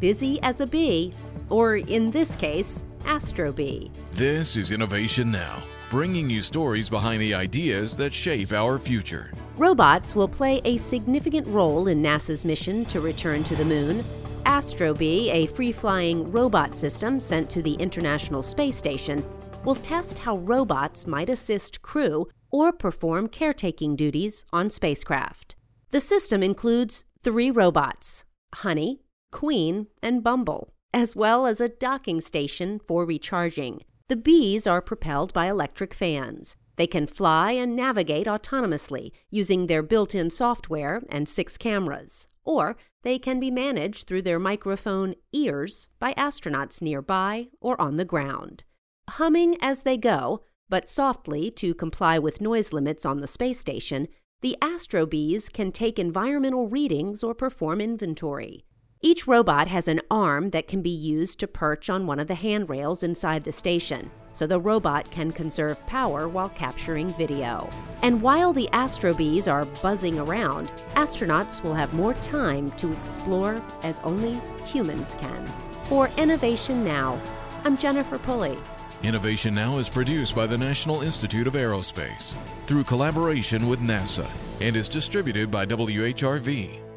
busy as a bee, or in this case, Astrobee. This is Innovation Now, bringing you stories behind the ideas that shape our future. Robots will play a significant role in NASA's mission to return to the moon. Astrobee, a free flying robot system sent to the International Space Station, will test how robots might assist crew or perform caretaking duties on spacecraft. The system includes three robots Honey, Queen, and Bumble, as well as a docking station for recharging. The bees are propelled by electric fans. They can fly and navigate autonomously using their built in software and six cameras, or they can be managed through their microphone ears by astronauts nearby or on the ground. Humming as they go, but softly to comply with noise limits on the space station, the Astrobees can take environmental readings or perform inventory. Each robot has an arm that can be used to perch on one of the handrails inside the station, so the robot can conserve power while capturing video. And while the Astrobees are buzzing around, astronauts will have more time to explore as only humans can. For Innovation Now, I'm Jennifer Pulley. Innovation Now is produced by the National Institute of Aerospace through collaboration with NASA and is distributed by WHRV.